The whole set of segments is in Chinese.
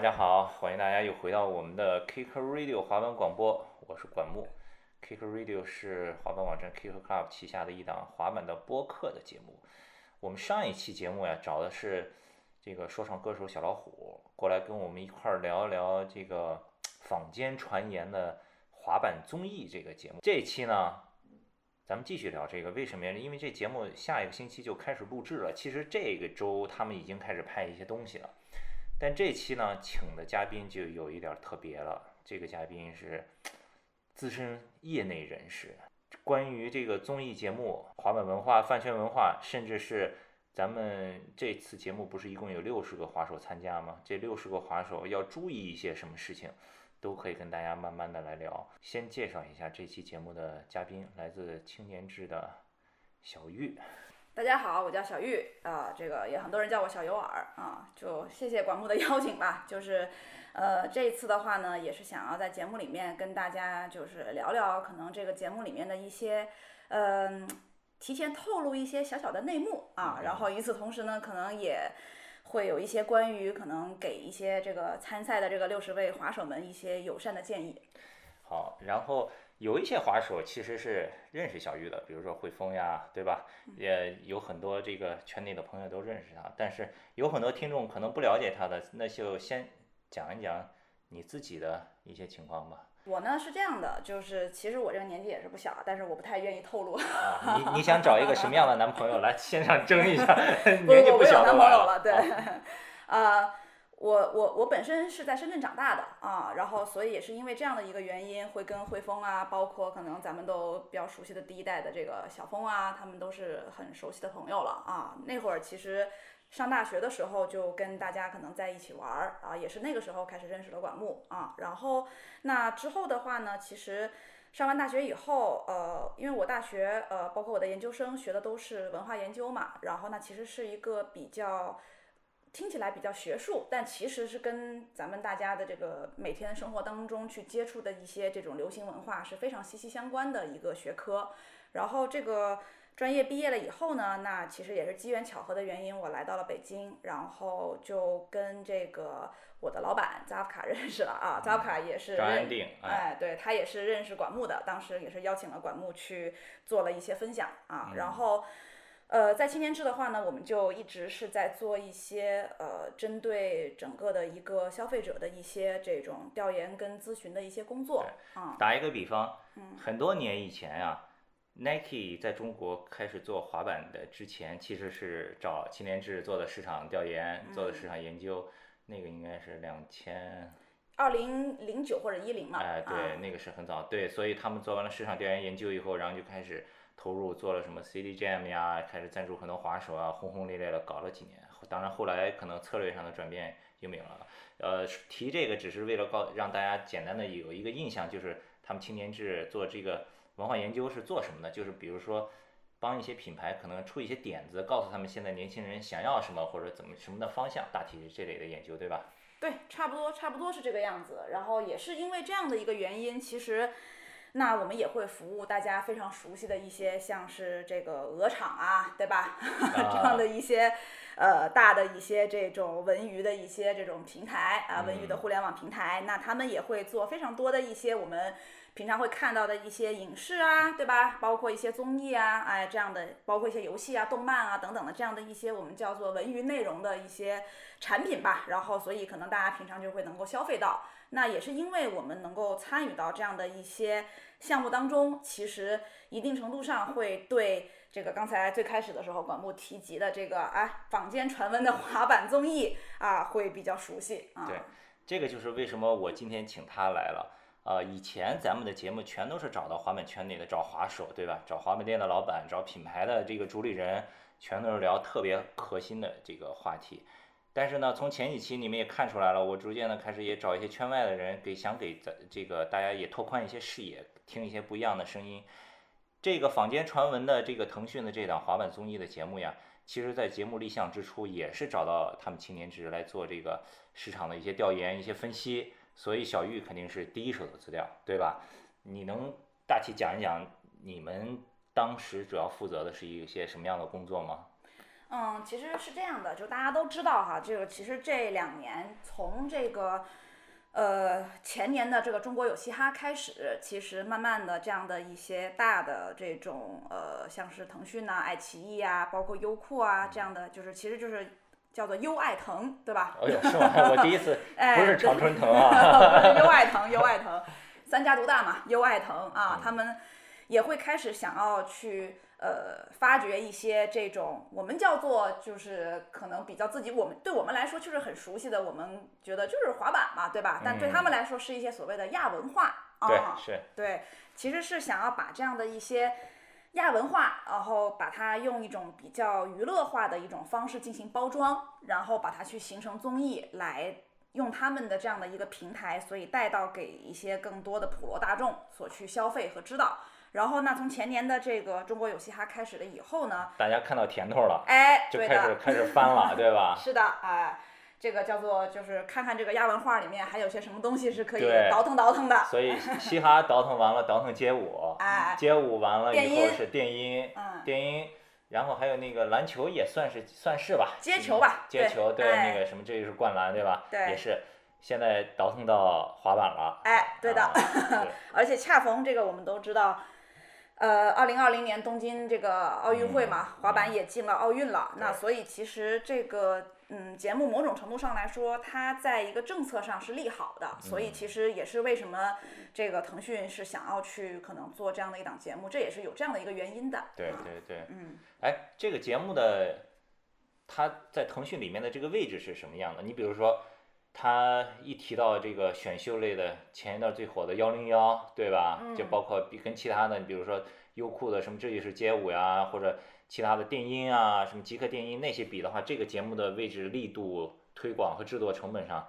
大家好，欢迎大家又回到我们的 Kick Radio 滑板广播，我是管木。Kick Radio 是滑板网站 Kick Club 旗下的一档滑板的播客的节目。我们上一期节目呀，找的是这个说唱歌手小老虎过来跟我们一块儿聊一聊这个坊间传言的滑板综艺这个节目。这一期呢，咱们继续聊这个，为什么呀？因为这节目下一个星期就开始录制了。其实这个周他们已经开始拍一些东西了。但这期呢，请的嘉宾就有一点特别了。这个嘉宾是资深业内人士，关于这个综艺节目、滑板文化、饭圈文化，甚至是咱们这次节目不是一共有六十个滑手参加吗？这六十个滑手要注意一些什么事情，都可以跟大家慢慢的来聊。先介绍一下这期节目的嘉宾，来自青年志的小玉。大家好，我叫小玉啊，这个也很多人叫我小油耳啊，就谢谢管木的邀请吧。就是，呃，这一次的话呢，也是想要在节目里面跟大家就是聊聊可能这个节目里面的一些，嗯，提前透露一些小小的内幕啊。然后与此同时呢，可能也会有一些关于可能给一些这个参赛的这个六十位滑手们一些友善的建议。好，然后。有一些滑手其实是认识小玉的，比如说汇丰呀，对吧？也有很多这个圈内的朋友都认识他，但是有很多听众可能不了解他的，那就先讲一讲你自己的一些情况吧。我呢是这样的，就是其实我这个年纪也是不小，但是我不太愿意透露。啊，你你想找一个什么样的男朋友来线上争一下？年纪不小的男朋友了，对，啊。我我我本身是在深圳长大的啊，然后所以也是因为这样的一个原因，会跟汇丰啊，包括可能咱们都比较熟悉的第一代的这个小峰啊，他们都是很熟悉的朋友了啊。那会儿其实上大学的时候就跟大家可能在一起玩儿啊，也是那个时候开始认识了管木啊。然后那之后的话呢，其实上完大学以后，呃，因为我大学呃，包括我的研究生学的都是文化研究嘛，然后那其实是一个比较。听起来比较学术，但其实是跟咱们大家的这个每天生活当中去接触的一些这种流行文化是非常息息相关的一个学科。然后这个专业毕业了以后呢，那其实也是机缘巧合的原因，我来到了北京，然后就跟这个我的老板扎夫卡 认识了啊。扎夫卡也是认，哎，对他也是认识管木的，当时也是邀请了管木去做了一些分享啊，然后。呃，在青年志的话呢，我们就一直是在做一些呃，针对整个的一个消费者的一些这种调研跟咨询的一些工作。啊，打一个比方，很多年以前啊，Nike 在中国开始做滑板的之前，其实是找青年志做的市场调研，做的市场研究，那个应该是两千二零零九或者一零嘛。哎，对，那个是很早，对，所以他们做完了市场调研研究以后，然后就开始。投入做了什么 CD Jam 呀，开始赞助很多滑手啊，轰轰烈烈的搞了几年。当然后来可能策略上的转变就没有了。呃，提这个只是为了告让大家简单的有一个印象，就是他们青年志做这个文化研究是做什么的？就是比如说帮一些品牌可能出一些点子，告诉他们现在年轻人想要什么或者怎么什么的方向，大体是这类的研究，对吧？对，差不多差不多是这个样子。然后也是因为这样的一个原因，其实。那我们也会服务大家非常熟悉的一些，像是这个鹅厂啊，对吧？这样的一些，呃，大的一些这种文娱的一些这种平台啊，文娱的互联网平台，那他们也会做非常多的一些我们。平常会看到的一些影视啊，对吧？包括一些综艺啊，哎，这样的，包括一些游戏啊、动漫啊等等的这样的一些我们叫做文娱内容的一些产品吧。然后，所以可能大家平常就会能够消费到。那也是因为我们能够参与到这样的一些项目当中，其实一定程度上会对这个刚才最开始的时候管木提及的这个啊坊间传闻的滑板综艺啊会比较熟悉啊。对，这个就是为什么我今天请他来了。呃，以前咱们的节目全都是找到滑板圈内的，找滑手，对吧？找滑板店的老板，找品牌的这个主理人，全都是聊特别核心的这个话题。但是呢，从前几期你们也看出来了，我逐渐的开始也找一些圈外的人，给想给咱这个大家也拓宽一些视野，听一些不一样的声音。这个坊间传闻的这个腾讯的这档滑板综艺的节目呀，其实在节目立项之初也是找到他们青年志来做这个市场的一些调研、一些分析。所以小玉肯定是第一手的资料，对吧？你能大体讲一讲你们当时主要负责的是一些什么样的工作吗？嗯，其实是这样的，就大家都知道哈，这个其实这两年从这个。呃，前年的这个中国有嘻哈开始，其实慢慢的这样的一些大的这种呃，像是腾讯呐、爱奇艺啊，包括优酷啊这样的，就是其实就是叫做优爱腾，对吧？哎呦，是吗？我第一次 不是常春藤啊，优爱腾，优爱腾，三家独大嘛，优爱腾啊，他们也会开始想要去。呃，发掘一些这种我们叫做就是可能比较自己，我们对我们来说就是很熟悉的，我们觉得就是滑板嘛，对吧？但对他们来说是一些所谓的亚文化啊，是，对，其实是想要把这样的一些亚文化，然后把它用一种比较娱乐化的一种方式进行包装，然后把它去形成综艺，来用他们的这样的一个平台，所以带到给一些更多的普罗大众所去消费和知道。然后呢，从前年的这个中国有嘻哈开始了以后呢，大家看到甜头了，哎，就开始开始翻了，对吧？是的，哎，这个叫做就是看看这个亚文化里面还有些什么东西是可以倒腾倒腾的。所以 嘻哈倒腾完了，倒腾街舞，哎，街舞完了以后是电音，嗯，电音，然后还有那个篮球也算是算是吧，接球吧，接球，对，那个什么这就是灌篮，对吧？对，也是，现在倒腾到滑板了，哎，对的，而且恰逢这个我们都知道。呃，二零二零年东京这个奥运会嘛，滑板也进了奥运了。那所以其实这个嗯节目某种程度上来说，它在一个政策上是利好的。所以其实也是为什么这个腾讯是想要去可能做这样的一档节目，这也是有这样的一个原因的。对对对，嗯，哎，这个节目的它在腾讯里面的这个位置是什么样的？你比如说。他一提到这个选秀类的，前一段最火的幺零幺，对吧？就包括比跟其他的，你比如说优酷的什么这就是街舞呀，或者其他的电音啊，什么极客电音那些比的话，这个节目的位置、力度、推广和制作成本上，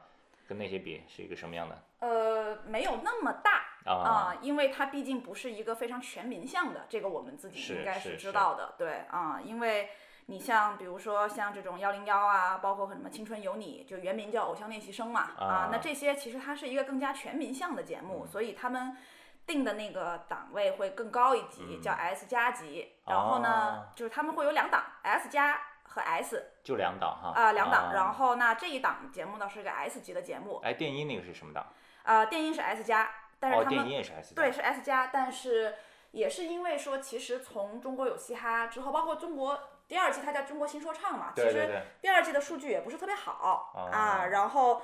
跟那些比是一个什么样的？呃，没有那么大啊，因为它毕竟不是一个非常全民向的，这个我们自己应该是知道的，对啊，因为。你像比如说像这种幺零幺啊，包括什么青春有你，就原名叫偶像练习生嘛啊，那这些其实它是一个更加全民向的节目，所以他们定的那个档位会更高一级，叫 S 加级。然后呢，就是他们会有两档，S 加和 S。就两档哈。啊，两档。然后那这一档节目呢是个 S 级的节目。哎，电音那个是什么档？啊，电音是 S 加，但是他们电音也是 S 对是 S 加，但是也是因为说其实从中国有嘻哈之后，包括中国。第二季它叫中国新说唱嘛，其实第二季的数据也不是特别好啊，然后。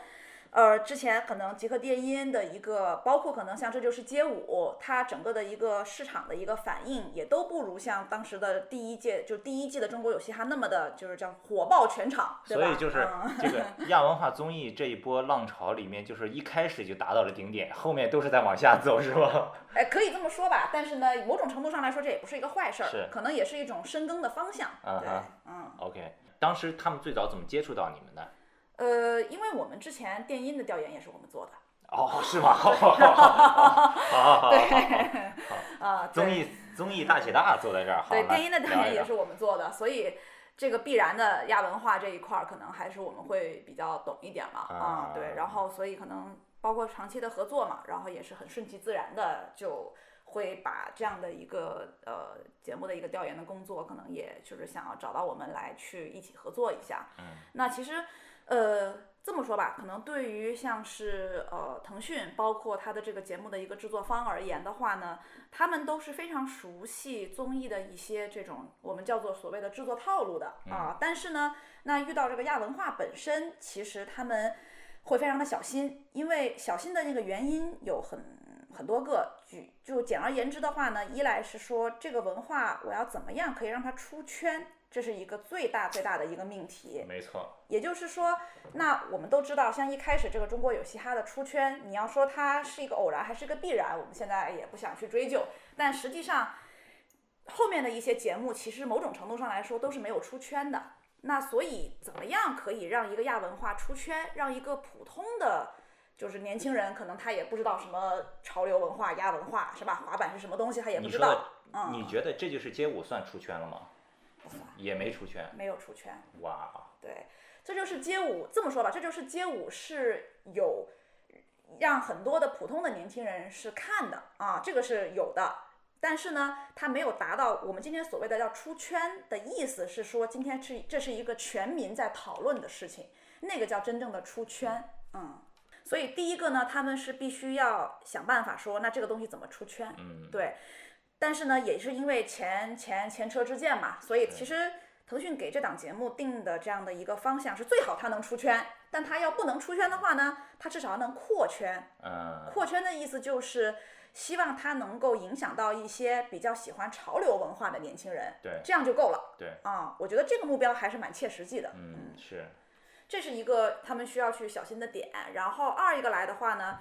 呃，之前可能极客电音的一个，包括可能像这就是街舞，它整个的一个市场的一个反应，也都不如像当时的第一届，就第一季的中国有嘻哈那么的，就是叫火爆全场，所以就是这个 亚文化综艺这一波浪潮里面，就是一开始就达到了顶点，后面都是在往下走，是吧？哎，可以这么说吧，但是呢，某种程度上来说，这也不是一个坏事儿，是，可能也是一种深耕的方向。对，嗯，OK，当时他们最早怎么接触到你们的？呃，因为我们之前电音的调研也是我们做的。哦，是吗？好 好好，对，啊，综艺综艺大起大坐在这儿，对，电音的调研也是我们做的，所以这个必然的亚文化这一块儿，可能还是我们会比较懂一点嘛，啊，对，然后所以可能包括长期的合作嘛，然后也是很顺其自然的，就会把这样的一个呃节目的一个调研的工作，可能也就是想要找到我们来去一起合作一下，嗯，那其实。呃，这么说吧，可能对于像是呃腾讯，包括它的这个节目的一个制作方而言的话呢，他们都是非常熟悉综艺的一些这种我们叫做所谓的制作套路的啊。但是呢，那遇到这个亚文化本身，其实他们会非常的小心，因为小心的那个原因有很很多个。举就简而言之的话呢，一来是说这个文化我要怎么样可以让它出圈。这是一个最大最大的一个命题，没错。也就是说，那我们都知道，像一开始这个中国有嘻哈的出圈，你要说它是一个偶然还是一个必然，我们现在也不想去追究。但实际上，后面的一些节目其实某种程度上来说都是没有出圈的。那所以，怎么样可以让一个亚文化出圈，让一个普通的就是年轻人，可能他也不知道什么潮流文化、亚文化是吧？滑板是什么东西，他也不知道。嗯，你觉得这就是街舞算出圈了吗？也没出圈，没有出圈。哇，对，这就是街舞。这么说吧，这就是街舞是有让很多的普通的年轻人是看的啊，这个是有的。但是呢，它没有达到我们今天所谓的要出圈的意思，是说今天是这是一个全民在讨论的事情，那个叫真正的出圈，嗯。所以第一个呢，他们是必须要想办法说，那这个东西怎么出圈？嗯，对。但是呢，也是因为前前前车之鉴嘛，所以其实腾讯给这档节目定的这样的一个方向是最好它能出圈，但它要不能出圈的话呢，它至少要能扩圈。嗯，扩圈的意思就是希望它能够影响到一些比较喜欢潮流文化的年轻人，对，这样就够了。对，啊，我觉得这个目标还是蛮切实际的。嗯，是。这是一个他们需要去小心的点，然后二一个来的话呢，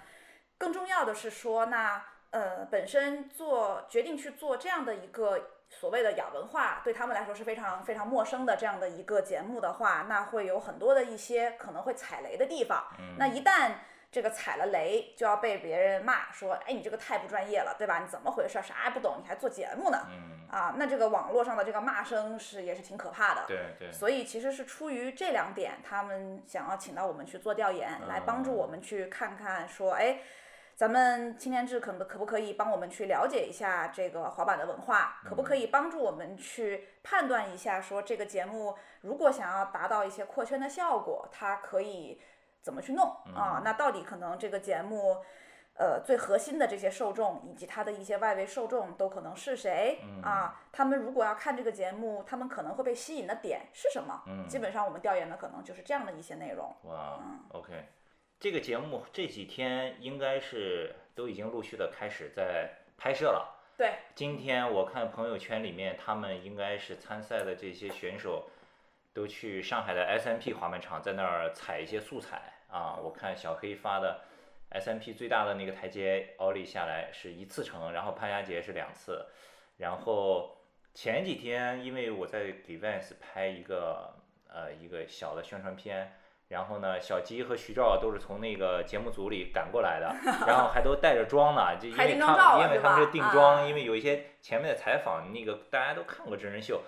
更重要的是说，那呃本身做决定去做这样的一个所谓的亚文化，对他们来说是非常非常陌生的这样的一个节目的话，那会有很多的一些可能会踩雷的地方。那一旦这个踩了雷，就要被别人骂说，哎，你这个太不专业了，对吧？你怎么回事？啥也不懂，你还做节目呢？嗯，啊，那这个网络上的这个骂声是也是挺可怕的。对对。所以其实是出于这两点，他们想要请到我们去做调研，来帮助我们去看看，说，哎，咱们青年志可可不可以帮我们去了解一下这个滑板的文化？可不可以帮助我们去判断一下，说这个节目如果想要达到一些扩圈的效果，它可以。怎么去弄啊？那到底可能这个节目，呃，最核心的这些受众以及它的一些外围受众都可能是谁啊？他们如果要看这个节目，他们可能会被吸引的点是什么？基本上我们调研的可能就是这样的一些内容。哇，OK，这个节目这几天应该是都已经陆续的开始在拍摄了。对，今天我看朋友圈里面，他们应该是参赛的这些选手都去上海的 SMP 滑板场，在那儿采一些素材。啊，我看小黑发的 S M P 最大的那个台阶奥利下来是一次成，然后潘佳杰是两次，然后前几天因为我在给 Vans 拍一个呃一个小的宣传片，然后呢小吉和徐照都是从那个节目组里赶过来的，然后还都带着妆呢，就因为他因为他们是定妆，因为有一些前面的采访那个大家都看过真人秀。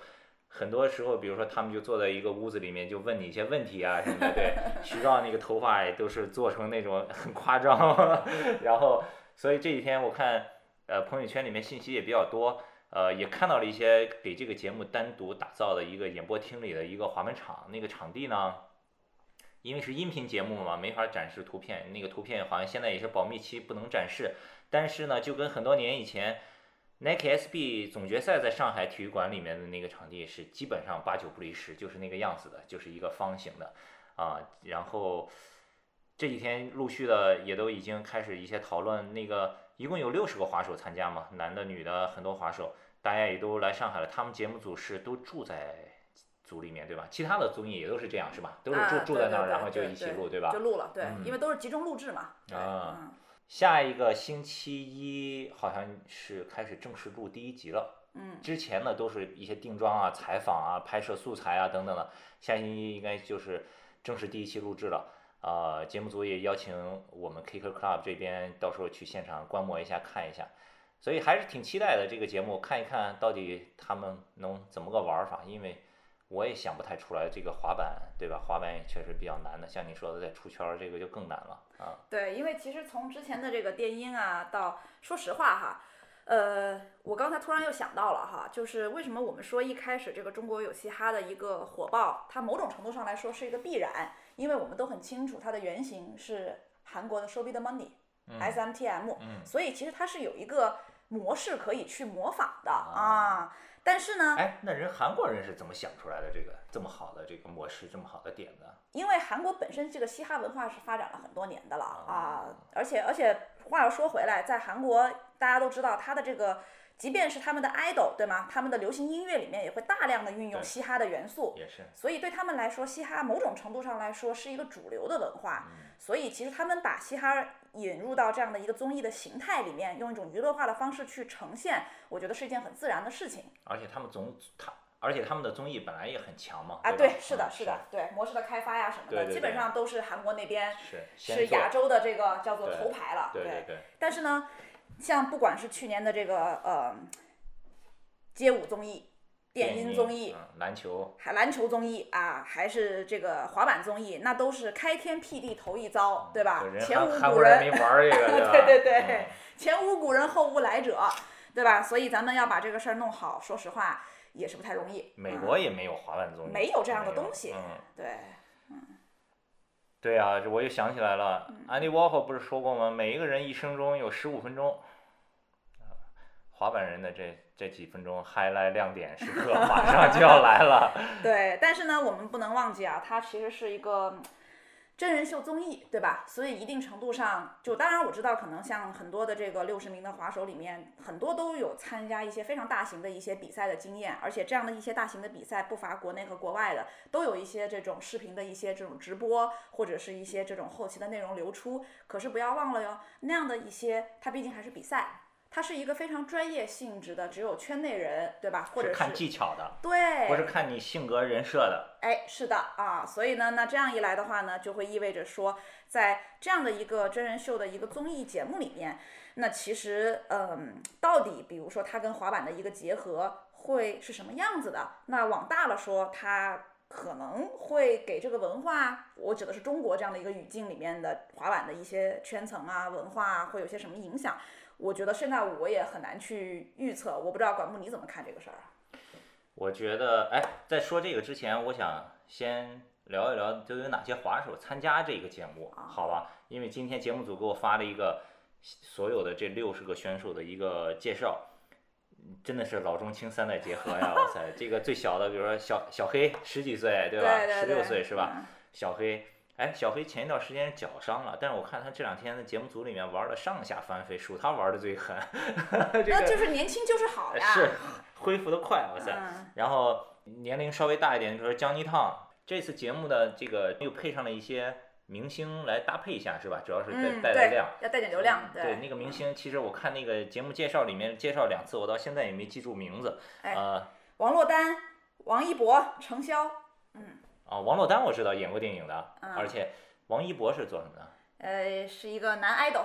很多时候，比如说他们就坐在一个屋子里面，就问你一些问题啊什么的。对，徐照那个头发也都是做成那种很夸张。然后，所以这几天我看，呃，朋友圈里面信息也比较多，呃，也看到了一些给这个节目单独打造的一个演播厅里的一个滑板场。那个场地呢，因为是音频节目嘛，没法展示图片。那个图片好像现在也是保密期，不能展示。但是呢，就跟很多年以前。Nike SB 总决赛在上海体育馆里面的那个场地是基本上八九不离十，就是那个样子的，就是一个方形的啊。然后这几天陆续的也都已经开始一些讨论，那个一共有六十个滑手参加嘛，男的女的很多滑手，大家也都来上海了。他们节目组是都住在组里面对吧？其他的综艺也都是这样是吧？都是住住在那儿，然后就一起录对吧？就录了，对，因为都是集中录制嘛。啊。下一个星期一好像是开始正式录第一集了。嗯，之前呢都是一些定妆啊、采访啊、拍摄素材啊等等的。下星期一应该就是正式第一期录制了。呃，节目组也邀请我们 Kicker Club 这边到时候去现场观摩一下、看一下。所以还是挺期待的这个节目，看一看到底他们能怎么个玩法，因为。我也想不太出来，这个滑板，对吧？滑板也确实比较难的，像你说的，在出圈儿这个就更难了啊。对，因为其实从之前的这个电音啊，到说实话哈，呃，我刚才突然又想到了哈，就是为什么我们说一开始这个中国有嘻哈的一个火爆，它某种程度上来说是一个必然，因为我们都很清楚它的原型是韩国的 Show Me the Money，SMTM，嗯所以其实它是有一个模式可以去模仿的啊。但是呢，哎，那人韩国人是怎么想出来的这个这么好的这个模式，这么好的点子？因为韩国本身这个嘻哈文化是发展了很多年的了啊，而且而且话又说回来，在韩国大家都知道，他的这个即便是他们的 idol 对吗？他们的流行音乐里面也会大量的运用嘻哈的元素，也是。所以对他们来说，嘻哈某种程度上来说是一个主流的文化。所以其实他们把嘻哈引入到这样的一个综艺的形态里面，用一种娱乐化的方式去呈现，我觉得是一件很自然的事情。而且他们总他，而且他们的综艺本来也很强嘛。啊，对，是的，是的，对模式的开发呀什么的，基本上都是韩国那边是是亚洲的这个叫做头牌了。对对对。但是呢，像不管是去年的这个呃街舞综艺。电音综艺、篮球，还篮球综艺啊，还是这个滑板综艺，那都是开天辟地头一遭，对吧？前无古人没玩这个，对对对，前无古人后无来者，对吧？所以咱们要把这个事儿弄好，说实话也是不太容易。美嗯国也没有滑板综艺，没有这样的东西嗯，对，对啊，这我又想起来了，嗯安迪沃霍不是说过吗？每一个人一生中有十五分钟，啊滑板人的这这几分钟 highlight 亮点时刻马上就要来了。对，但是呢，我们不能忘记啊，它其实是一个真人秀综艺，对吧？所以一定程度上，就当然我知道，可能像很多的这个六十名的滑手里面，很多都有参加一些非常大型的一些比赛的经验，而且这样的一些大型的比赛不乏国内和国外的，都有一些这种视频的一些这种直播，或者是一些这种后期的内容流出。可是不要忘了哟，那样的一些，它毕竟还是比赛。它是一个非常专业性质的，只有圈内人，对吧？或者是看技巧的，对，不是看你性格人设的。哎，是的啊，所以呢，那这样一来的话呢，就会意味着说，在这样的一个真人秀的一个综艺节目里面，那其实，嗯，到底比如说它跟滑板的一个结合会是什么样子的？那往大了说，它可能会给这个文化，我指的是中国这样的一个语境里面的滑板的一些圈层啊、文化啊，会有些什么影响？我觉得现在我也很难去预测，我不知道管木你怎么看这个事儿啊？我觉得，哎，在说这个之前，我想先聊一聊都有哪些滑手参加这个节目，好吧？因为今天节目组给我发了一个所有的这六十个选手的一个介绍，真的是老中青三代结合呀！哇塞，这个最小的，比如说小小黑十几岁，对吧？十六岁是吧？嗯小黑，哎，小黑前一段时间脚伤了，但是我看他这两天的节目组里面玩的上下翻飞，属他玩的最狠，这个那就是年轻就是好呀。是恢复的快，哇塞！嗯然后年龄稍微大一点，比如说江一烫，这次节目的这个又配上了一些明星来搭配一下，是吧？主要是带流量。，要带点流量，对那个明星，其实我看那个节目介绍里面介绍两次，我到现在也没记住名字。哎呃，王珞丹、王一博、程潇，啊，王珞丹我知道演过电影的，嗯而且王一博是做什么的？呃，是一个男 idol，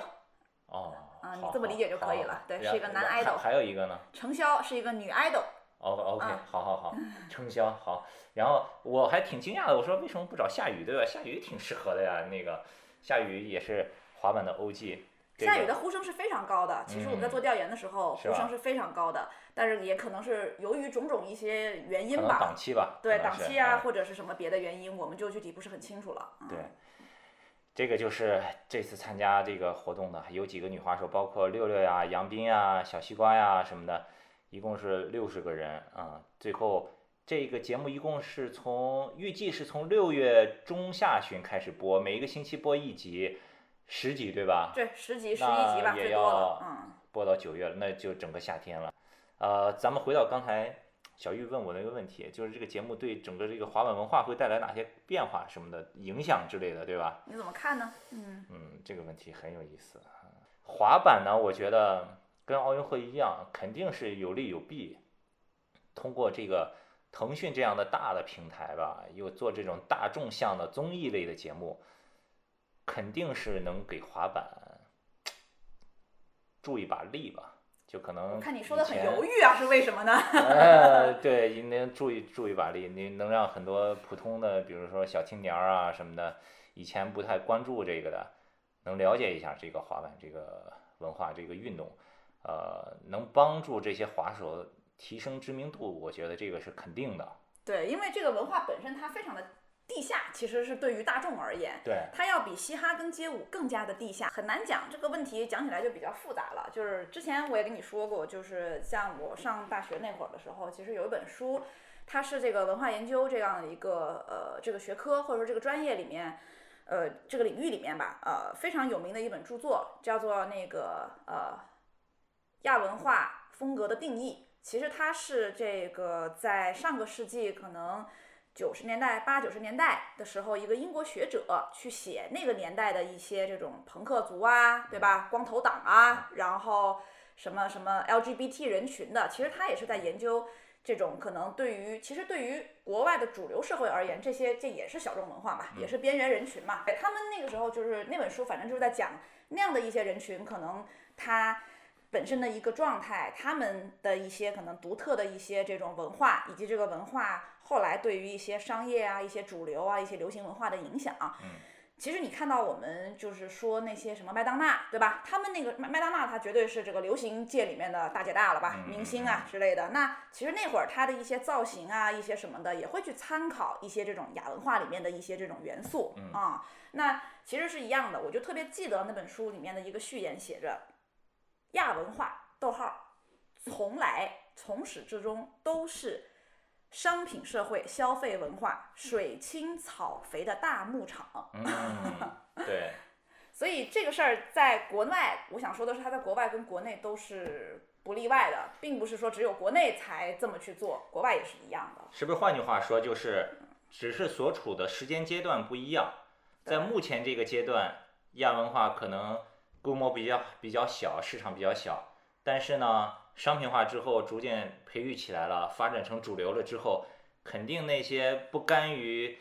哦，啊你这么理解就可以了对是一个男 idol 还有一个呢？程潇是一个女 idol，哦，OK，啊好好好，程潇好。然后我还挺惊讶的，我说为什么不找夏雨，对吧？夏雨挺适合的呀，那个夏雨也是滑板的 OG。这夏雨的呼声是非常高的。其实我们在嗯做调研的时候，呼声是非常高的，但是也可能是由于种种一些原因吧档吧，期吧，对档期啊，哎或者是什么别的原因，我们就具体不是很清楚了。嗯对，这个就是这次参加这个活动的有几个女滑手，包括六六呀、杨斌呀、小西瓜呀什么的，一共是六十个人啊、最后这个节目一共是从预计是从六月中下旬开始播，每一个星期播一集，十集对吧？对，十集、十一那集吧，也最多了要。嗯，播到九月了，那就整个夏天了。呃，咱们回到刚才小玉问我那个问题，就是这个节目对整个这个滑板文化会带来哪些变化什么的影响之类的，对吧？你怎么看呢？嗯，嗯，这个问题很有意思。滑板呢，我觉得跟奥运会一样，肯定是有利有弊。通过这个腾讯这样的大的平台吧，又做这种大众向的综艺类的节目，肯定是能给滑板助一把力吧。就可能看你说的很犹豫啊，是为什么呢？呃，对，你能助一助一把力，你能让很多普通的，比如说小青年儿啊什么的，以前不太关注这个的，能了解一下这个滑板这个文化这个运动，呃，能帮助这些滑手提升知名度，我觉得这个是肯定的。对，因为这个文化本身它非常的地下，其实是对于大众而言，对，它要比嘻哈跟街舞更加的地下，很难讲这个问题，讲起来就比较复杂了。就是之前我也跟你说过，就是像我上大学那会儿的时候，其实有一本书，它是这个文化研究这样的一个呃这个学科或者说这个专业里面。呃，这个领域里面吧，呃，非常有名的一本著作，叫做那个呃亚文化风格的定义。其实它是这个在上个世纪可能九十年代八九十年代的时候，一个英国学者去写那个年代的一些这种朋克族啊，对吧？光头党啊，然后什么什么 LGBT 人群的，其实他也是在研究这种可能对于其实对于国外的主流社会而言，这些这也是小众文化嘛，也是边缘人群嘛。他们那个时候就是那本书，反正就是在讲那样的一些人群，可能他。本身的一个状态，他们的一些可能独特的一些这种文化，以及这个文化后来对于一些商业啊、一些主流啊、一些流行文化的影响。嗯其实你看到我们就是说那些什么麦当娜，对吧？他们那个麦麦当娜，它绝对是这个流行界里面的大姐大了吧，明星啊之类的。那其实那会儿它的一些造型啊，一些什么的，也会去参考一些这种亚文化里面的一些这种元素啊。那其实是一样的，我就特别记得那本书里面的一个序言写着，亚文化，逗号，从来从始至终都是。商品社会、消费文化、水清草肥的大牧场。嗯，对。所以这个事儿在国外，我想说的是，它在国外跟国内都是不例外的，并不是说只有国内才这么去做，国外也是一样的。是不是？换句话说，就是只是所处的时间阶段不一样。在目前这个阶段，亚文化可能规模比较比较小，市场比较小，但是呢。商品化之后，逐渐培育起来了，发展成主流了之后，肯定那些不甘于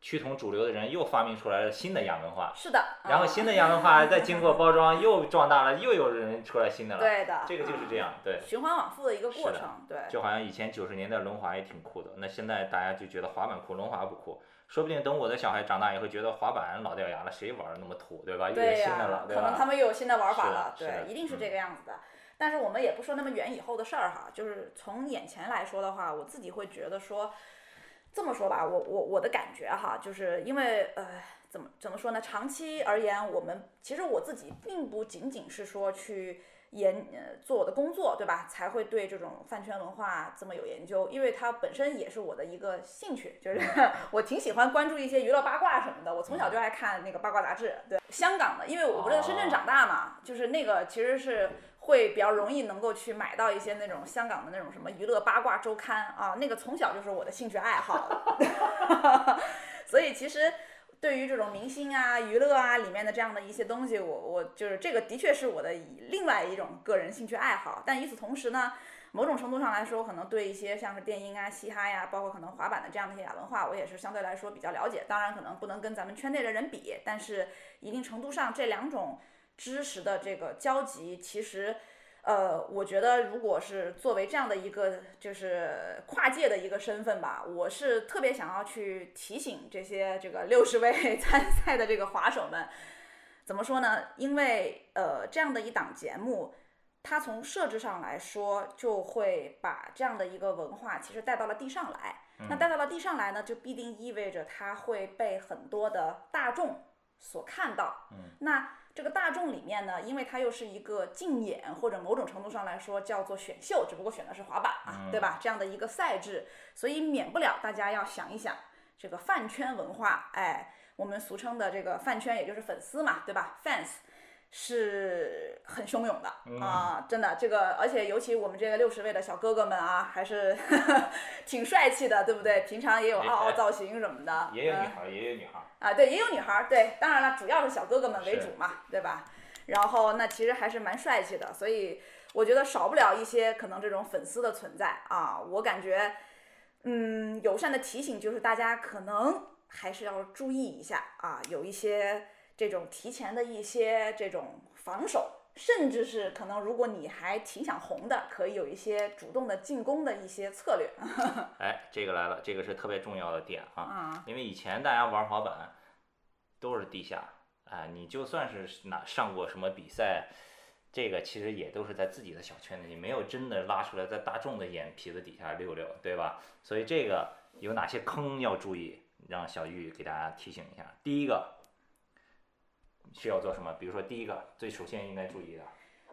趋同主流的人又发明出来了新的亚文化。是的。然后新的亚文化再经过包装又壮大了，又有人出来新的了。对的。这个就是这样，对。循环往复的一个过程，对。就好像以前九十年代轮滑也挺酷的，那现在大家就觉得滑板酷，轮滑不酷。说不定等我的小孩长大以后，觉得滑板老掉牙了，谁玩那么土，对吧？又有新的了，对吧？可能他们又有新的玩法了，对，一定是这个样子的。但是我们也不说那么远以后的事儿哈，就是从眼前来说的话，我自己会觉得说，这么说吧，我我我的感觉哈，就是因为呃，怎么怎么说呢？长期而言，我们其实我自己并不仅仅是说去研呃做我的工作，对吧？才会对这种饭圈文化这么有研究，因为它本身也是我的一个兴趣，就是 我挺喜欢关注一些娱乐八卦什么的。我从小就爱看那个八卦杂志，对香港的，因为我不是在深圳长大嘛，就是那个其实是。会比较容易能够去买到一些那种香港的那种什么娱乐八卦周刊啊，那个从小就是我的兴趣爱好，所以其实对于这种明星啊、娱乐啊里面的这样的一些东西，我我就是这个的确是我的另外一种个人兴趣爱好。但与此同时呢，某种程度上来说，可能对一些像是电音啊、嘻哈呀，包括可能滑板的这样的一些亚文化，我也是相对来说比较了解。当然可能不能跟咱们圈内的人比，但是一定程度上这两种。知识的这个交集，其实，呃，我觉得如果是作为这样的一个就是跨界的一个身份吧，我是特别想要去提醒这些这个六十位 参赛的这个滑手们，怎么说呢？因为呃，这样的一档节目，它从设置上来说，就会把这样的一个文化其实带到了地上来。那带到了地上来呢，就必定意味着它会被很多的大众所看到。嗯，那。这个大众里面呢，因为它又是一个竞演，或者某种程度上来说叫做选秀，只不过选的是滑板啊，对吧？这样的一个赛制，所以免不了大家要想一想这个饭圈文化，哎，我们俗称的这个饭圈，也就是粉丝嘛，对吧？fans。是很汹涌的啊，真的，这个而且尤其我们这个六十位的小哥哥们啊，还是 挺帅气的，对不对？平常也有凹凹造型什么的，也有女孩，也有女孩啊，对，也有女孩，对，当然了，主要是小哥哥们为主嘛，对吧？然后那其实还是蛮帅气的，所以我觉得少不了一些可能这种粉丝的存在啊。我感觉，嗯，友善的提醒就是大家可能还是要注意一下啊，有一些。这种提前的一些这种防守，甚至是可能，如果你还挺想红的，可以有一些主动的进攻的一些策略。哎，这个来了，这个是特别重要的点啊，因为以前大家玩滑板都是地下，哎，你就算是哪上过什么比赛，这个其实也都是在自己的小圈子里，没有真的拉出来在大众的眼皮子底下溜溜，对吧？所以这个有哪些坑要注意，让小玉给大家提醒一下。第一个。需要做什么？比如说，第一个最首先应该注意的，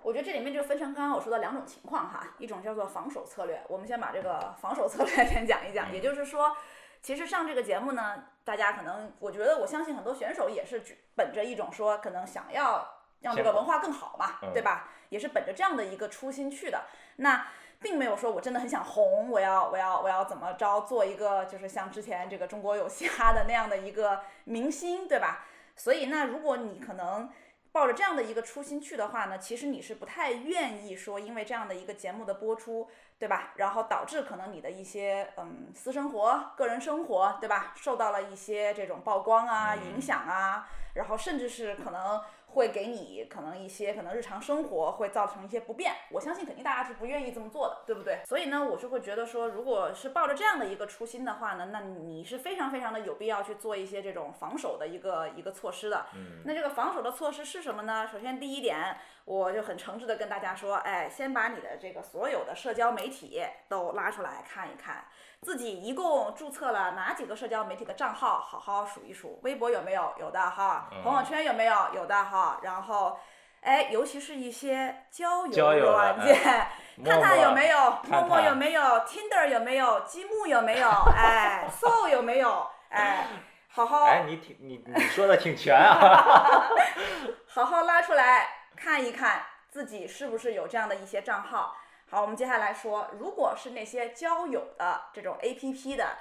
我觉得这里面就分成刚刚我说的两种情况哈，一种叫做防守策略，我们先把这个防守策略 先讲一讲。也就是说，其实上这个节目呢，大家可能，我觉得我相信很多选手也是本着一种说，可能想要让这个文化更好嘛，对吧？也是本着这样的一个初心去的。那并没有说我真的很想红，我要我要我要怎么着做一个就是像之前这个中国有嘻哈的那样的一个明星，对吧？所以，那如果你可能抱着这样的一个初心去的话呢，其实你是不太愿意说，因为这样的一个节目的播出，对吧？然后导致可能你的一些嗯私生活、个人生活，对吧？受到了一些这种曝光啊、影响啊，然后甚至是可能会给你可能一些可能日常生活会造成一些不便，我相信肯定大家是不愿意这么做的，对不对？所以呢，我是会觉得说，如果是抱着这样的一个初心的话呢，那你是非常非常的有必要去做一些这种防守的一个一个措施的。嗯，那这个防守的措施是什么呢？首先第一点，我就很诚挚的跟大家说，哎，先把你的这个所有的社交媒体都拉出来看一看。自己一共注册了哪几个社交媒体的账号？好好数一数。微博有没有？有的哈。朋友圈有没有？有的哈。然后，哎，尤其是一些交友软件，看看有没有，陌陌有没有，Tinder 有没有，积木有没有？哎，Soul 有没有？哎，好好。哎，你挺你你说的挺全啊。好好拉出来看一看，自己是不是有这样的一些账号。好，我们接下来说，如果是那些交友的这种 A P P 的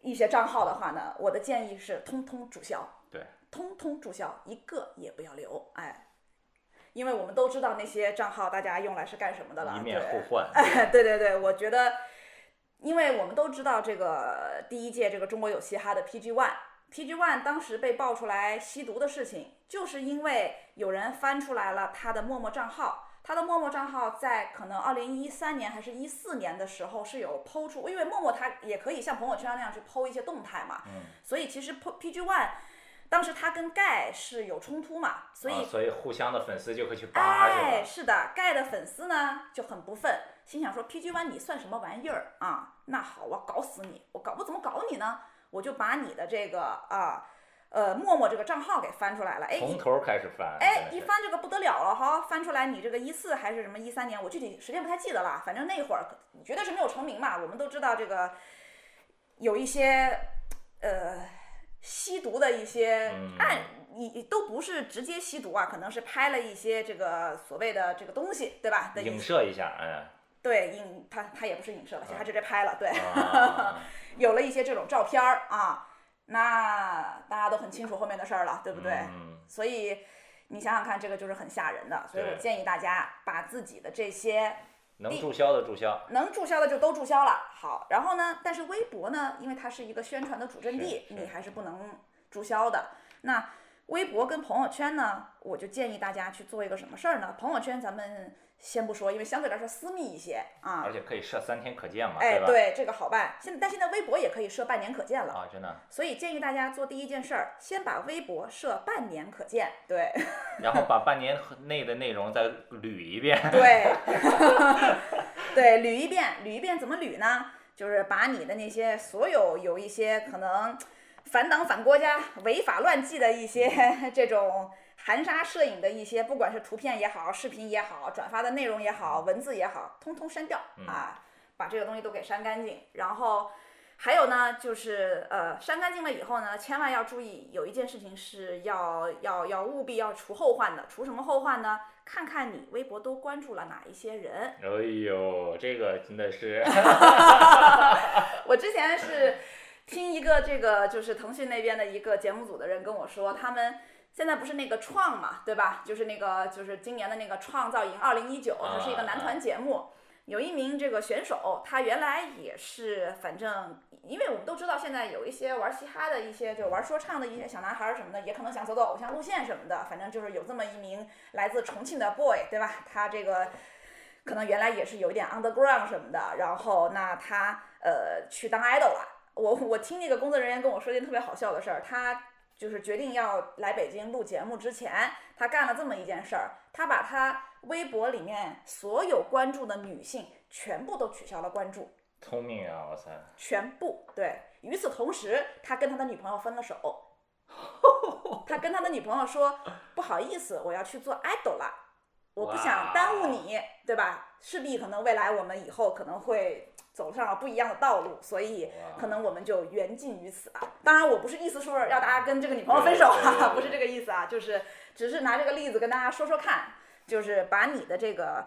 一些账号的话呢，我的建议是通通注销。对，通通注销，一个也不要留。哎，因为我们都知道那些账号大家用来是干什么的了。一面互换。哎，对对对，我觉得，因为我们都知道这个第一届这个中国有嘻哈的 P G One，P G One 当时被爆出来吸毒的事情，就是因为有人翻出来了他的陌陌账号。他的陌陌账号在可能二零一三年还是一四年的时候是有抛出，因为陌陌它也可以像朋友圈那样去抛一些动态嘛，嗯，所以其实 P G One 当时他跟盖是有冲突嘛，所以所以互相的粉丝就会去扒，哎，是的，盖的粉丝呢就很不忿，心想说 P G One 你算什么玩意儿啊？那好，我搞死你，我搞我怎么搞你呢？我就把你的这个啊。呃，陌陌这个账号给翻出来了，哎，从头开始翻，哎，一翻这个不得了了哈，翻出来你这个一四还是什么一三年，我具体时间不太记得了，反正那会儿绝对是没有成名嘛。我们都知道这个有一些呃吸毒的一些案，你都不是直接吸毒啊，可能是拍了一些这个所谓的这个东西，对吧？影射一下，哎，对，影他他也不是影射了，他直接拍了，对，有了一些这种照片儿啊。那大家都很清楚后面的事儿了，对不对？嗯。所以你想想看，这个就是很吓人的。所以我建议大家把自己的这些能注销的注销，能注销的就都注销了。好，然后呢？但是微博呢，因为它是一个宣传的主阵地，你还是不能注销的。那微博跟朋友圈呢，我就建议大家去做一个什么事儿呢？朋友圈咱们。先不说，因为相对来说私密一些啊，而且可以设三天可见嘛，哎，对这个好办。现在但现在微博也可以设半年可见了啊，真的。所以建议大家做第一件事儿，先把微博设半年可见，对。然后把半年内的内容再捋一遍。对。对，捋一遍，捋一遍怎么捋呢？就是把你的那些所有有一些可能反党反国家、违法乱纪的一些这种。含沙射影的一些，不管是图片也好，视频也好，转发的内容也好，文字也好，通通删掉啊，把这个东西都给删干净。然后还有呢，就是呃，删干净了以后呢，千万要注意，有一件事情是要要要务必要除后患的。除什么后患呢？看看你微博都关注了哪一些人。哎呦，这个真的是。我之前是听一个这个就是腾讯那边的一个节目组的人跟我说，他们。现在不是那个创嘛，对吧？就是那个，就是今年的那个创造营二零一九，它是一个男团节目。有一名这个选手，他原来也是，反正，因为我们都知道，现在有一些玩嘻哈的一些，就玩说唱的一些小男孩什么的，也可能想走走偶像路线什么的。反正就是有这么一名来自重庆的 boy，对吧？他这个可能原来也是有一点 underground 什么的，然后那他呃去当 idol 了。我我听那个工作人员跟我说一件特别好笑的事儿，他。就是决定要来北京录节目之前，他干了这么一件事儿，他把他微博里面所有关注的女性全部都取消了关注。聪明啊，哇塞！全部对。与此同时，他跟他的女朋友分了手。他跟他的女朋友说：“不好意思，我要去做 idol 了，我不想耽误你，对吧？势必可能未来我们以后可能会。”走上了不一样的道路，所以可能我们就缘尽于此吧。当然，我不是意思说要大家跟这个女朋友分手啊，不是这个意思啊，就是只是拿这个例子跟大家说说看，就是把你的这个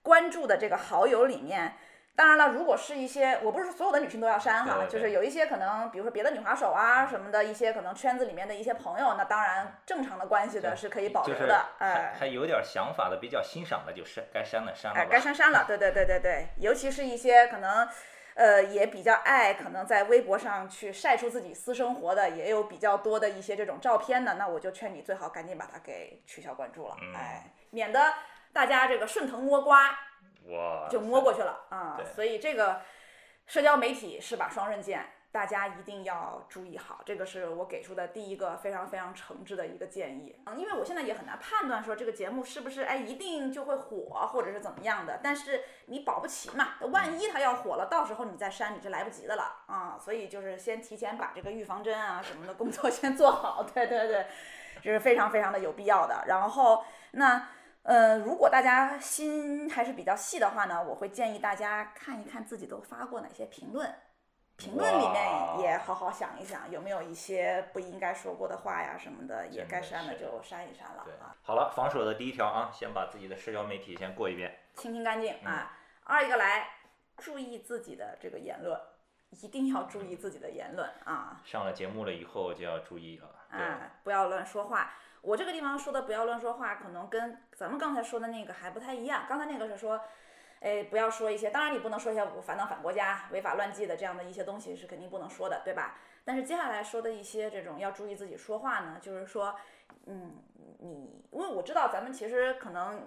关注的这个好友里面。当然了，如果是一些，我不是说所有的女性都要删哈，就是有一些可能，比如说别的女滑手啊什么的一些可能圈子里面的一些朋友，那当然正常的关系的是可以保留的，哎，还有点想法的，比较欣赏的，就是该删的删了，哎，该删删了，对对对对对，尤其是一些可能。呃，也比较爱可能在微博上去晒出自己私生活的，也有比较多的一些这种照片的，那我就劝你最好赶紧把它给取消关注了，嗯。哎，免得大家这个顺藤摸瓜哇，就摸过去了啊对。所以这个社交媒体是把双刃剑，大家一定要注意好，这个是我给出的第一个非常非常诚挚的一个建议。嗯，因为我现在也很难判断说这个节目是不是哎一定就会火，或者是怎么样的，但是你保不齐嘛，万一它要火了，到时候你再删你是来不及的了啊。所以就是先提前把这个预防针啊什么的工作 先做好，对对对，这是非常非常的有必要的。然后那。呃，如果大家心还是比较细的话呢，我会建议大家看一看自己都发过哪些评论，评论里面也好好想一想，有没有一些不应该说过的话呀什么的，也该删的就删一删了对啊，，好了，防守的第一条啊，先把自己的社交媒体先过一遍。清清干净嗯啊。二一个来，注意自己的这个言论，一定要注意自己的言论啊。上了节目了以后就要注意了。对，哎，不要乱说话。我这个地方说的不要乱说话，可能跟咱们刚才说的那个还不太一样。刚才那个是说，哎，不要说一些，当然你不能说一些反党反国家、违法乱纪的这样的一些东西是肯定不能说的，对吧？但是接下来说的一些这种要注意自己说话呢，就是说，嗯，你因为我知道咱们其实可能。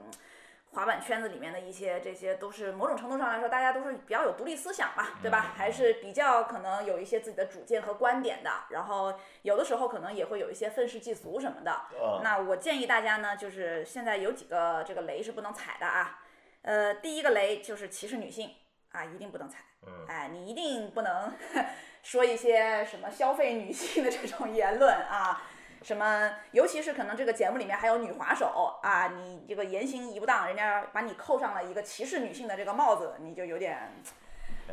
滑板圈子里面的一些这些都是某种程度上来说，大家都是比较有独立思想吧，对吧？还是比较可能有一些自己的主见和观点的，然后有的时候可能也会有一些愤世嫉俗什么的。呃，那我建议大家呢，就是现在有几个这个雷是不能踩的啊。呃，第一个雷就是歧视女性啊，一定不能踩。嗯哎，你一定不能 说一些什么消费女性的这种言论啊。什么，尤其是可能这个节目里面还有女滑手啊，你这个言行一不当，人家把你扣上了一个歧视女性的这个帽子，你就有点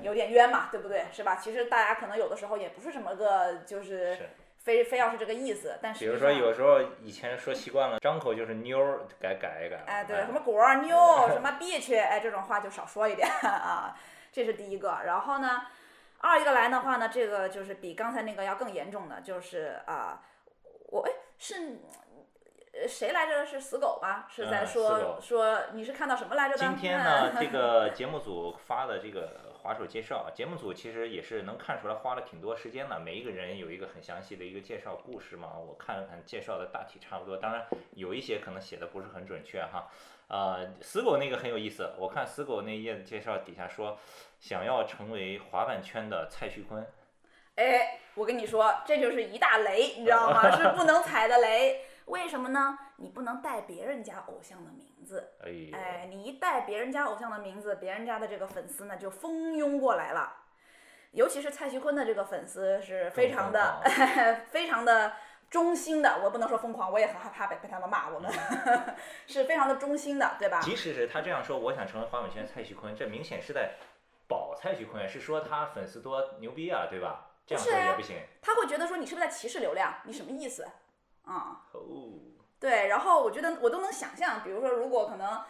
有点冤嘛，对不对？是吧？其实大家可能有的时候也不是什么个就是是非非要是这个意思，但比如说有时候以前说习惯了，张口就是妞儿，改改一改。哎，对，什么果儿、妞、什么 bitch，哎，这种话就少说一点 啊，这是第一个。然后呢，二一个来的话呢，这个就是比刚才那个要更严重的，就是啊、我哎是呃谁来着？是死狗吗？是在说、狗说你是看到什么来着的？今天呢，这个节目组发的这个滑手介绍，节目组其实也是能看出来花了挺多时间的，每一个人有一个很详细的一个介绍故事嘛。我看了看介绍的大体差不多，当然有一些可能写的不是很准确哈。呃，死狗那个很有意思，我看死狗那页的介绍底下说，想要成为滑板圈的蔡徐坤。哎，我跟你说，这就是一大雷，你知道吗？是不能踩的雷。为什么呢？你不能带别人家偶像的名字。哎，哎，你一带别人家偶像的名字，别人家的这个粉丝呢就蜂拥过来了。尤其是蔡徐坤的这个粉丝是非常的、非常的忠心的，我不能说疯狂，我也很害怕被被他们骂我们，是非常的忠心的，对吧？即使是他这样说，我想成为黄伟轩蔡徐坤，这明显是在保蔡徐坤，是说他粉丝多牛逼啊，对吧？这样不是啊说也不行。他会觉得说你是不是在歧视流量？你什么意思？啊、哦，对，然后我觉得我都能想象，比如说如果可能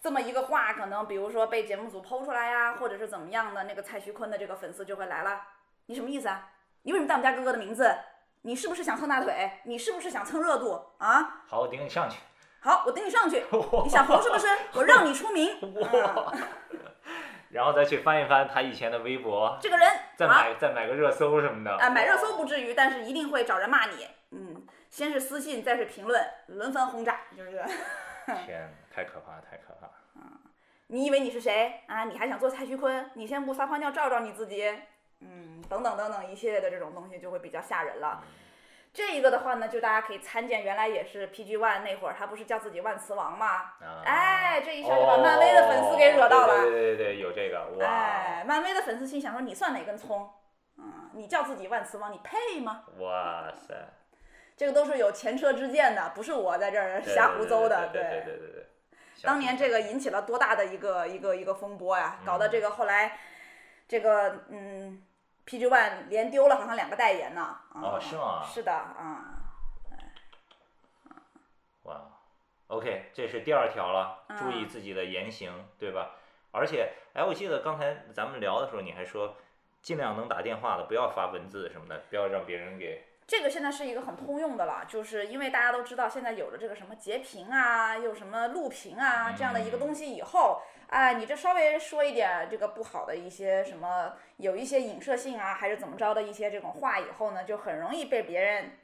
这么一个话，可能比如说被节目组剖出来呀，或者是怎么样的，那个蔡徐坤的这个粉丝就会来了，你什么意思啊？你为什么带我们家哥哥的名字？你是不是想蹭大腿？你是不是想蹭热度啊？好，我顶你上去。好，我顶你上去，你想红是不是？我让你出名。啊、然后再去翻一翻他以前的微博，这个人再啊买再买个热搜什么的。啊，买热搜不至于，但是一定会找人骂你。嗯，先是私信，再是评论，轮番轰炸，就是。天，太可怕，太可怕。嗯你以为你是谁啊？你还想做蔡徐坤？你先不撒泡尿照照你自己？嗯，等等等等一系列的这种东西就会比较吓人了。这一个的话呢，就大家可以参见，原来也是 PG One 那会儿，他不是叫自己万磁王吗？啊、哎，这一下就把漫威的粉丝给惹到了。哦对对对对，有这个哇、哎，漫威的粉丝心想说：“你算哪根葱？嗯，你叫自己万磁王，你配吗哇塞，？”这个都是有前车之鉴的，不是我在这儿瞎胡诌的。对对对对对对。当年这个引起了多大的一个一个一个风波呀，搞得这个后来，这个嗯，PG One 连丢了好像两个代言呢。啊哦是吗是的啊，哇，OK，这是第二条了，嗯注意自己的言行，对吧？而且，哎，我记得刚才咱们聊的时候，你还说，尽量能打电话的不要发文字什么的，不要让别人给这个现在是一个很通用的了，就是因为大家都知道现在有了这个什么截屏啊，有什么录屏啊这样的一个东西以后，哎，你这稍微说一点这个不好的一些什么，有一些影射性啊，还是怎么着的一些这种话以后呢，就很容易被别人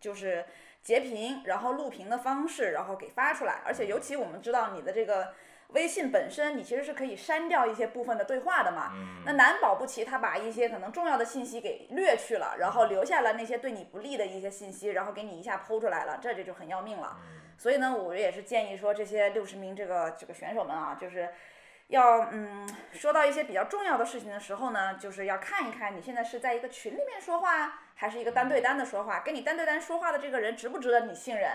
就是截屏，然后录屏的方式，然后给发出来，而且尤其我们知道你的这个。微信本身，你其实是可以删掉一些部分的对话的嘛？那难保不齐他把一些可能重要的信息给略去了，然后留下了那些对你不利的一些信息，然后给你一下剖出来了，这这就很要命了。所以呢，我也是建议说，这些六十名这个这个选手们啊，就是要嗯，说到一些比较重要的事情的时候呢，就是要看一看你现在是在一个群里面说话，还是一个单对单的说话，跟你单对单说话的这个人值不值得你信任？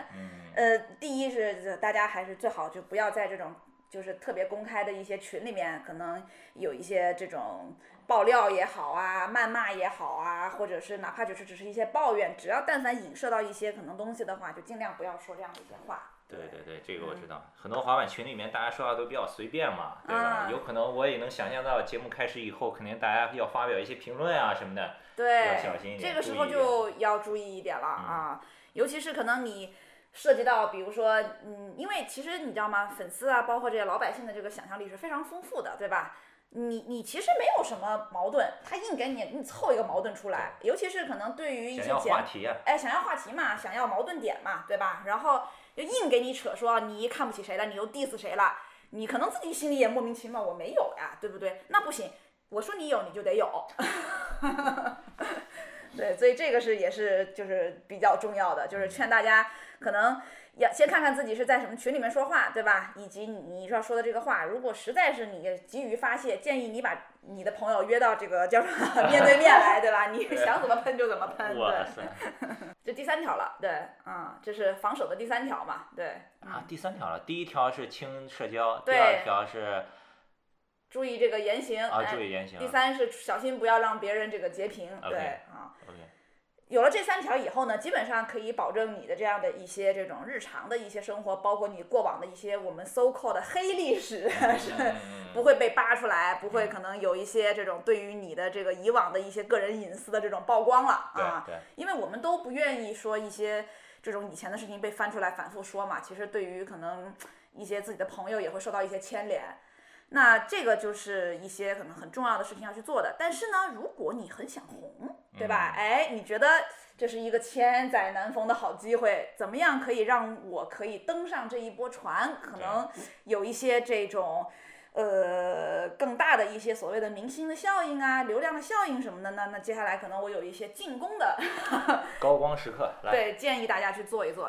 呃，第一是大家还是最好就不要在这种。就是特别公开的一些群里面，可能有一些这种爆料也好啊，谩骂也好啊，或者是哪怕就是只是一些抱怨，只要但凡影射到一些可能东西的话，就尽量不要说这样的一些话。对对对，这个我知道。很多滑板群里面大家说话都比较随便嘛，对吧？有可能我也能想象到节目开始以后，肯定大家要发表一些评论啊什么的，对，要小心一点。这个时候就要注意一点了啊，尤其是可能你。涉及到，比如说，嗯，因为其实你知道吗？粉丝啊，包括这些老百姓的这个想象力是非常丰富的，对吧？你你其实没有什么矛盾，他硬给你你凑一个矛盾出来，尤其是可能对于一些节，哎，想要话题嘛，想要矛盾点嘛，对吧？然后就硬给你扯说你看不起谁了，你又 diss 谁了，你可能自己心里也莫名其妙，我没有呀，对不对？那不行，我说你有你就得有。对，所以这个是也是就是比较重要的，就是劝大家可能要先看看自己是在什么群里面说话，对吧？以及你你要说的这个话，如果实在是你急于发泄，建议你把你的朋友约到这个叫什么 面对面来，对吧？你想怎么喷就怎么喷。对，这第三条了，对，嗯，这是防守的第三条嘛，对。啊，第三条了，第一条是轻社交，第二条是。注意这个言行，啊，注意言行。第三是小心不要让别人这个截屏，对啊。有了这三条以后呢，基本上可以保证你的这样的一些这种日常的一些生活，包括你过往的一些我们 so called 的黑历史，是不会被扒出来，不会可能有一些这种对于你的这个以往的一些个人隐私的这种曝光了啊。对。因为我们都不愿意说一些这种以前的事情被翻出来反复说嘛。其实对于可能一些自己的朋友也会受到一些牵连。那这个就是一些可能很重要的事情要去做的，但是呢，如果你很想红，对吧？哎，你觉得这是一个千载难逢的好机会，怎么样可以让我可以登上这一波船？可能有一些这种，呃，更大的一些所谓的明星的效应啊，流量的效应什么的呢？那接下来可能我有一些进攻的高光时刻，来，对，建议大家去做一做。